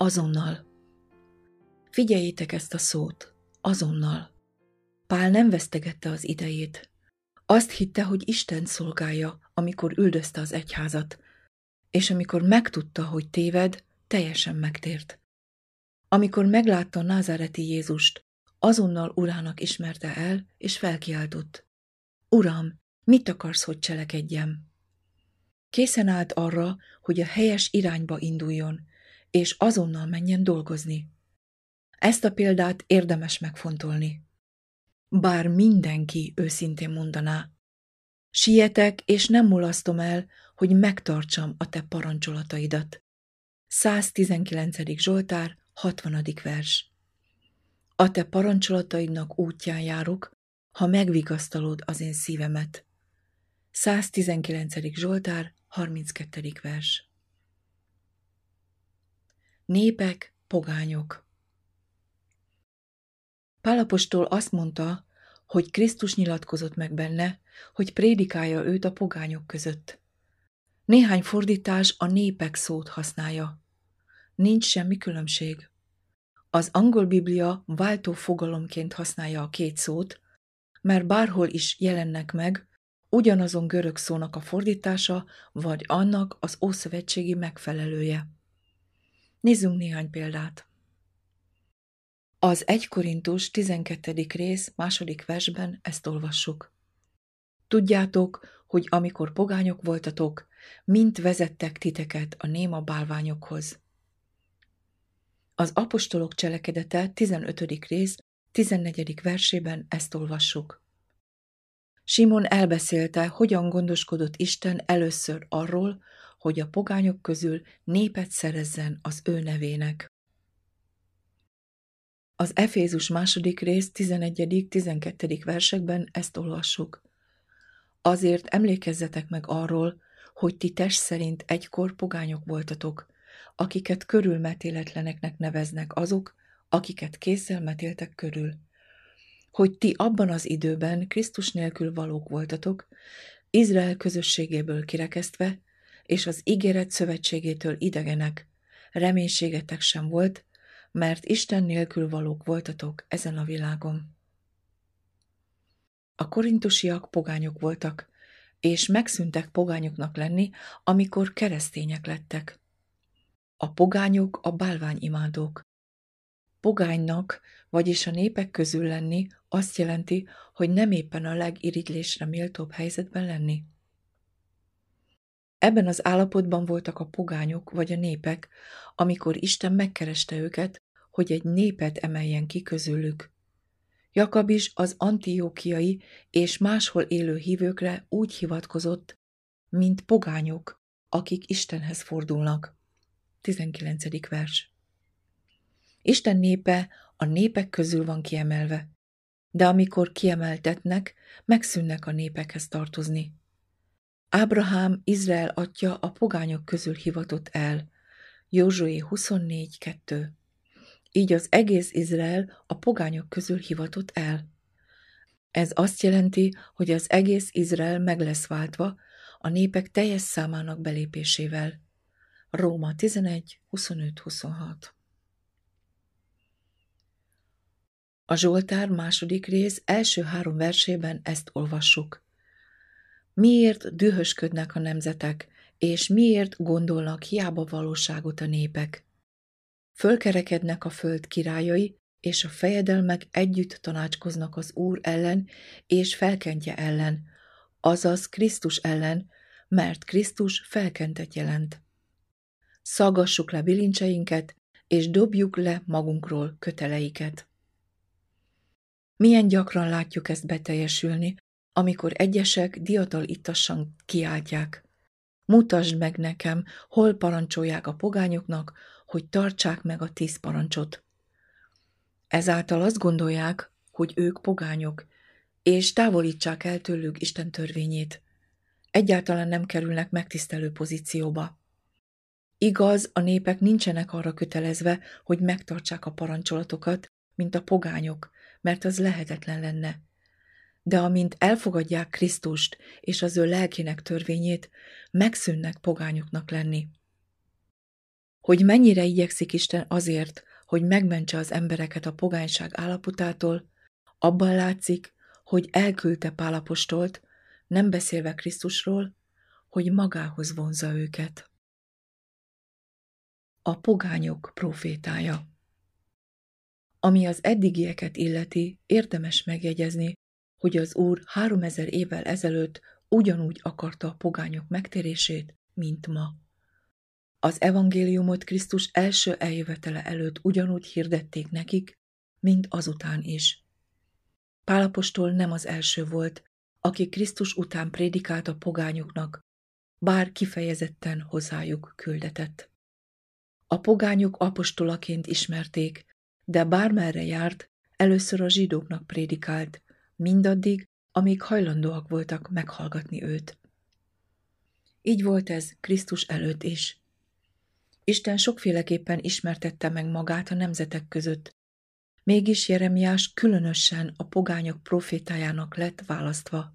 azonnal. Figyeljétek ezt a szót, azonnal. Pál nem vesztegette az idejét. Azt hitte, hogy Isten szolgálja, amikor üldözte az egyházat, és amikor megtudta, hogy téved, teljesen megtért. Amikor meglátta názáreti Jézust, azonnal urának ismerte el, és felkiáltott. Uram, mit akarsz, hogy cselekedjem? Készen állt arra, hogy a helyes irányba induljon, és azonnal menjen dolgozni. Ezt a példát érdemes megfontolni. Bár mindenki őszintén mondaná, sietek, és nem mulasztom el, hogy megtartsam a te parancsolataidat. 119. Zsoltár, 60. vers. A te parancsolataidnak útján járok, ha megvigasztalod az én szívemet. 119. Zsoltár, 32. vers. Népek, pogányok Pálapostól azt mondta, hogy Krisztus nyilatkozott meg benne, hogy prédikálja őt a pogányok között. Néhány fordítás a népek szót használja. Nincs semmi különbség. Az angol biblia váltó fogalomként használja a két szót, mert bárhol is jelennek meg, ugyanazon görög szónak a fordítása, vagy annak az ószövetségi megfelelője. Nézzünk néhány példát. Az 1 Korintus 12. rész második versben ezt olvassuk. Tudjátok, hogy amikor pogányok voltatok, mint vezettek titeket a néma bálványokhoz. Az apostolok cselekedete 15. rész 14. versében ezt olvassuk. Simon elbeszélte, hogyan gondoskodott Isten először arról, hogy a pogányok közül népet szerezzen az ő nevének. Az Efézus második rész 11.-12. versekben ezt olvassuk. Azért emlékezzetek meg arról, hogy ti test szerint egykor pogányok voltatok, akiket körülmetéletleneknek neveznek azok, akiket kézzel metéltek körül. Hogy ti abban az időben Krisztus nélkül valók voltatok, Izrael közösségéből kirekesztve, és az ígéret szövetségétől idegenek, reménységetek sem volt, mert Isten nélkül valók voltatok ezen a világon. A korintusiak pogányok voltak, és megszűntek pogányoknak lenni, amikor keresztények lettek. A pogányok a bálványimádók. Pogánynak, vagyis a népek közül lenni azt jelenti, hogy nem éppen a legirigylésre méltóbb helyzetben lenni. Ebben az állapotban voltak a pogányok vagy a népek, amikor Isten megkereste őket, hogy egy népet emeljen ki közülük. Jakab is az antiókiai és máshol élő hívőkre úgy hivatkozott, mint pogányok, akik Istenhez fordulnak. 19. vers. Isten népe a népek közül van kiemelve, de amikor kiemeltetnek, megszűnnek a népekhez tartozni. Ábrahám, Izrael atya a pogányok közül hivatott el. Józsué 24.2 Így az egész Izrael a pogányok közül hivatott el. Ez azt jelenti, hogy az egész Izrael meg lesz váltva a népek teljes számának belépésével. Róma 11, 25-26 A Zsoltár második rész első három versében ezt olvassuk. Miért dühösködnek a nemzetek, és miért gondolnak hiába valóságot a népek? Fölkerekednek a föld királyai, és a fejedelmek együtt tanácskoznak az Úr ellen és felkentje ellen, azaz Krisztus ellen, mert Krisztus felkentet jelent. Szaggassuk le bilincseinket, és dobjuk le magunkról köteleiket. Milyen gyakran látjuk ezt beteljesülni, amikor egyesek diatal ittassan kiáltják. Mutasd meg nekem, hol parancsolják a pogányoknak, hogy tartsák meg a tíz parancsot. Ezáltal azt gondolják, hogy ők pogányok, és távolítsák el tőlük Isten törvényét. Egyáltalán nem kerülnek megtisztelő pozícióba. Igaz, a népek nincsenek arra kötelezve, hogy megtartsák a parancsolatokat, mint a pogányok, mert az lehetetlen lenne de amint elfogadják Krisztust és az ő lelkének törvényét, megszűnnek pogányoknak lenni. hogy mennyire igyekszik Isten azért, hogy megmentse az embereket a pogányság állapotától, abban látszik, hogy elküldte Pálapostolt, nem beszélve Krisztusról, hogy magához vonza őket. A pogányok profétája Ami az eddigieket illeti, érdemes megjegyezni, hogy az Úr háromezer évvel ezelőtt ugyanúgy akarta a pogányok megtérését, mint ma. Az evangéliumot Krisztus első eljövetele előtt ugyanúgy hirdették nekik, mint azután is. Pálapostól nem az első volt, aki Krisztus után prédikált a pogányoknak, bár kifejezetten hozzájuk küldetett. A pogányok apostolaként ismerték, de bármerre járt, először a zsidóknak prédikált, mindaddig, amíg hajlandóak voltak meghallgatni őt. Így volt ez Krisztus előtt is. Isten sokféleképpen ismertette meg magát a nemzetek között, mégis Jeremiás különösen a pogányok profétájának lett választva.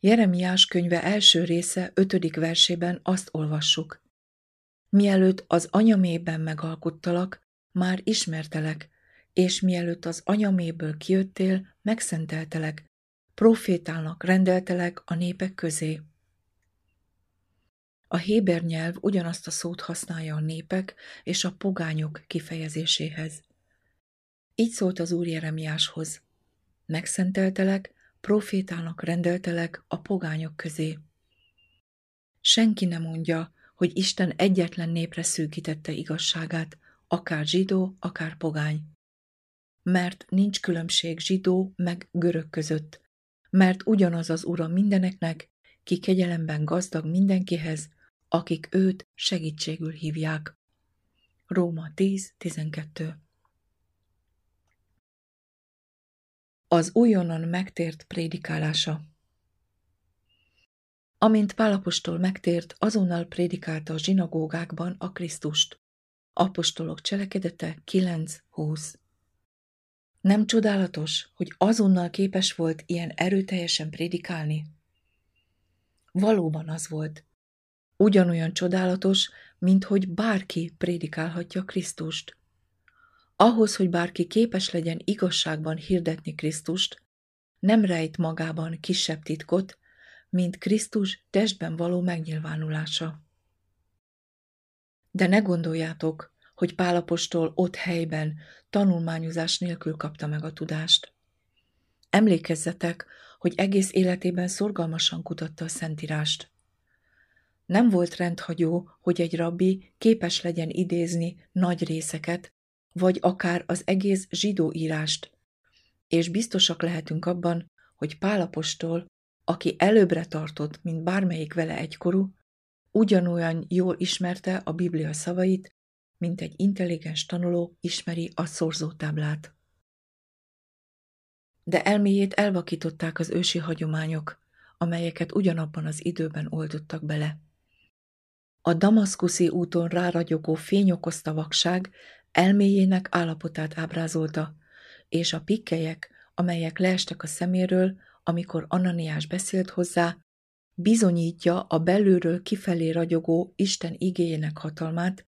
Jeremiás könyve első része ötödik versében azt olvassuk. Mielőtt az anyamében megalkottalak, már ismertelek, és mielőtt az anyaméből kijöttél, megszenteltelek, profétálnak rendeltelek a népek közé. A héber nyelv ugyanazt a szót használja a népek és a pogányok kifejezéséhez. Így szólt az Úr Jeremiáshoz. Megszenteltelek, profétának rendeltelek a pogányok közé. Senki nem mondja, hogy Isten egyetlen népre szűkítette igazságát, akár zsidó, akár pogány. Mert nincs különbség zsidó meg görög között, mert ugyanaz az Ura mindeneknek, ki kegyelemben gazdag mindenkihez, akik őt segítségül hívják. Róma 10.12 Az újonnan megtért prédikálása Amint Pálapostól megtért, azonnal prédikálta a zsinagógákban a Krisztust. Apostolok cselekedete 9.20 Nem csodálatos, hogy azonnal képes volt ilyen erőteljesen prédikálni? Valóban az volt. Ugyanolyan csodálatos, mint hogy bárki prédikálhatja Krisztust. Ahhoz, hogy bárki képes legyen igazságban hirdetni Krisztust, nem rejt magában kisebb titkot, mint Krisztus testben való megnyilvánulása. De ne gondoljátok, hogy Pálapostól ott helyben, tanulmányozás nélkül kapta meg a tudást. Emlékezzetek, hogy egész életében szorgalmasan kutatta a Szentírást. Nem volt rendhagyó, hogy egy rabbi képes legyen idézni nagy részeket, vagy akár az egész zsidó írást, és biztosak lehetünk abban, hogy Pálapostól, aki előbbre tartott, mint bármelyik vele egykorú, ugyanolyan jól ismerte a Biblia szavait, mint egy intelligens tanuló ismeri a szorzótáblát. De elméjét elvakították az ősi hagyományok, amelyeket ugyanabban az időben oldottak bele. A damaszkuszi úton ráragyogó fény okozta vakság elméjének állapotát ábrázolta, és a pikkelyek, amelyek leestek a szeméről, amikor Ananiás beszélt hozzá, bizonyítja a belülről kifelé ragyogó Isten igéjének hatalmát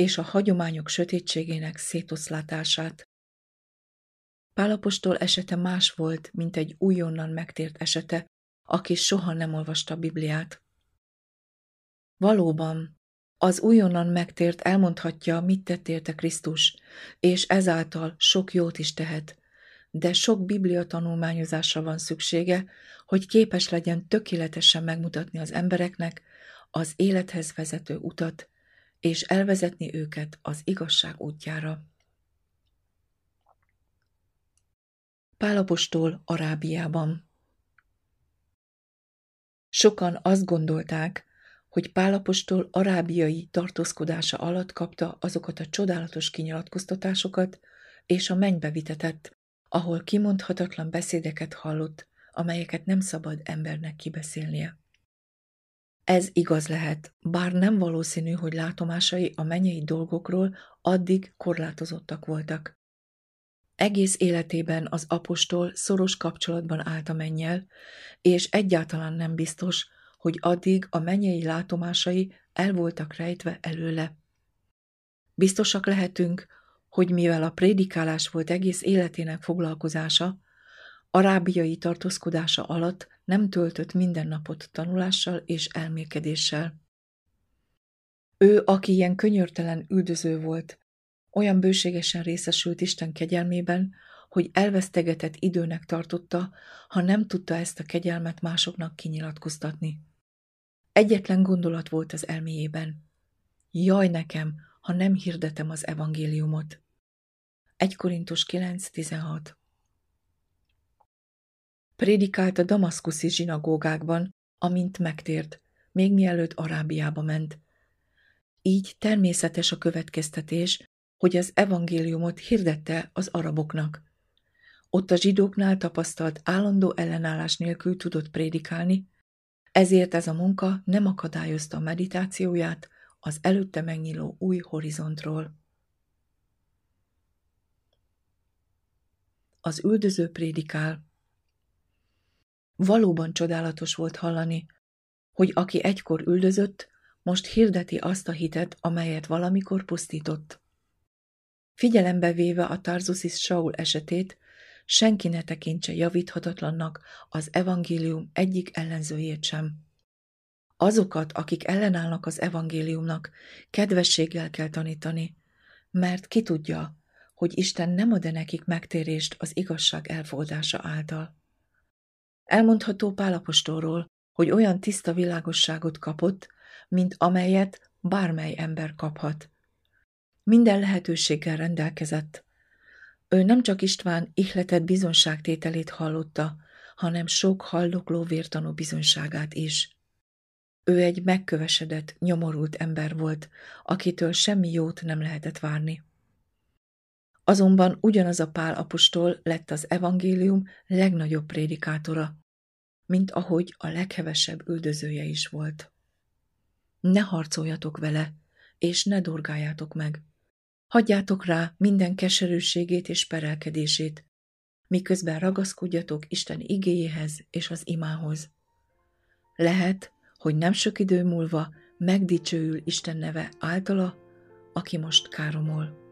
és a hagyományok sötétségének szétoszlátását. Pálapostól esete más volt, mint egy újonnan megtért esete, aki soha nem olvasta a Bibliát. Valóban, az újonnan megtért elmondhatja, mit tett érte Krisztus, és ezáltal sok jót is tehet, de sok biblia tanulmányozásra van szüksége, hogy képes legyen tökéletesen megmutatni az embereknek az élethez vezető utat, és elvezetni őket az igazság útjára. Pálapostól Arábiában Sokan azt gondolták, hogy Pálapostól arábiai tartózkodása alatt kapta azokat a csodálatos kinyilatkoztatásokat, és a mennybe vitetett, ahol kimondhatatlan beszédeket hallott, amelyeket nem szabad embernek kibeszélnie. Ez igaz lehet, bár nem valószínű, hogy látomásai a mennyei dolgokról addig korlátozottak voltak. Egész életében az apostol szoros kapcsolatban állt a mennyel, és egyáltalán nem biztos, hogy addig a mennyei látomásai el voltak rejtve előle. Biztosak lehetünk, hogy mivel a prédikálás volt egész életének foglalkozása, arábiai tartózkodása alatt nem töltött minden napot tanulással és elmélkedéssel. Ő, aki ilyen könyörtelen üldöző volt, olyan bőségesen részesült Isten kegyelmében, hogy elvesztegetett időnek tartotta, ha nem tudta ezt a kegyelmet másoknak kinyilatkoztatni. Egyetlen gondolat volt az elméjében. Jaj nekem, ha nem hirdetem az evangéliumot. 1 Korintus 9.16 Prédikált a damaszkuszi zsinagógákban, amint megtért, még mielőtt Arábiába ment. Így természetes a következtetés, hogy az evangéliumot hirdette az araboknak. Ott a zsidóknál tapasztalt állandó ellenállás nélkül tudott prédikálni, ezért ez a munka nem akadályozta a meditációját az előtte megnyíló új horizontról. Az üldöző prédikál. Valóban csodálatos volt hallani, hogy aki egykor üldözött, most hirdeti azt a hitet, amelyet valamikor pusztított. Figyelembe véve a Tarzusis Saul esetét, senki ne tekintse javíthatatlannak az evangélium egyik ellenzőjét sem. Azokat, akik ellenállnak az evangéliumnak, kedvességgel kell tanítani, mert ki tudja, hogy Isten nem ad -e nekik megtérést az igazság elfoldása által. Elmondható Pálapostolról, hogy olyan tiszta világosságot kapott, mint amelyet bármely ember kaphat. Minden lehetőséggel rendelkezett. Ő nem csak István ihletett bizonságtételét hallotta, hanem sok hallokló vértanú bizonyságát is. Ő egy megkövesedett, nyomorult ember volt, akitől semmi jót nem lehetett várni. Azonban ugyanaz a Pál apostol lett az evangélium legnagyobb prédikátora, mint ahogy a leghevesebb üldözője is volt. Ne harcoljatok vele, és ne dorgáljátok meg. Hagyjátok rá minden keserűségét és perelkedését, miközben ragaszkodjatok Isten igéjéhez és az imához. Lehet, hogy nem sok idő múlva megdicsőül Isten neve általa, aki most káromol.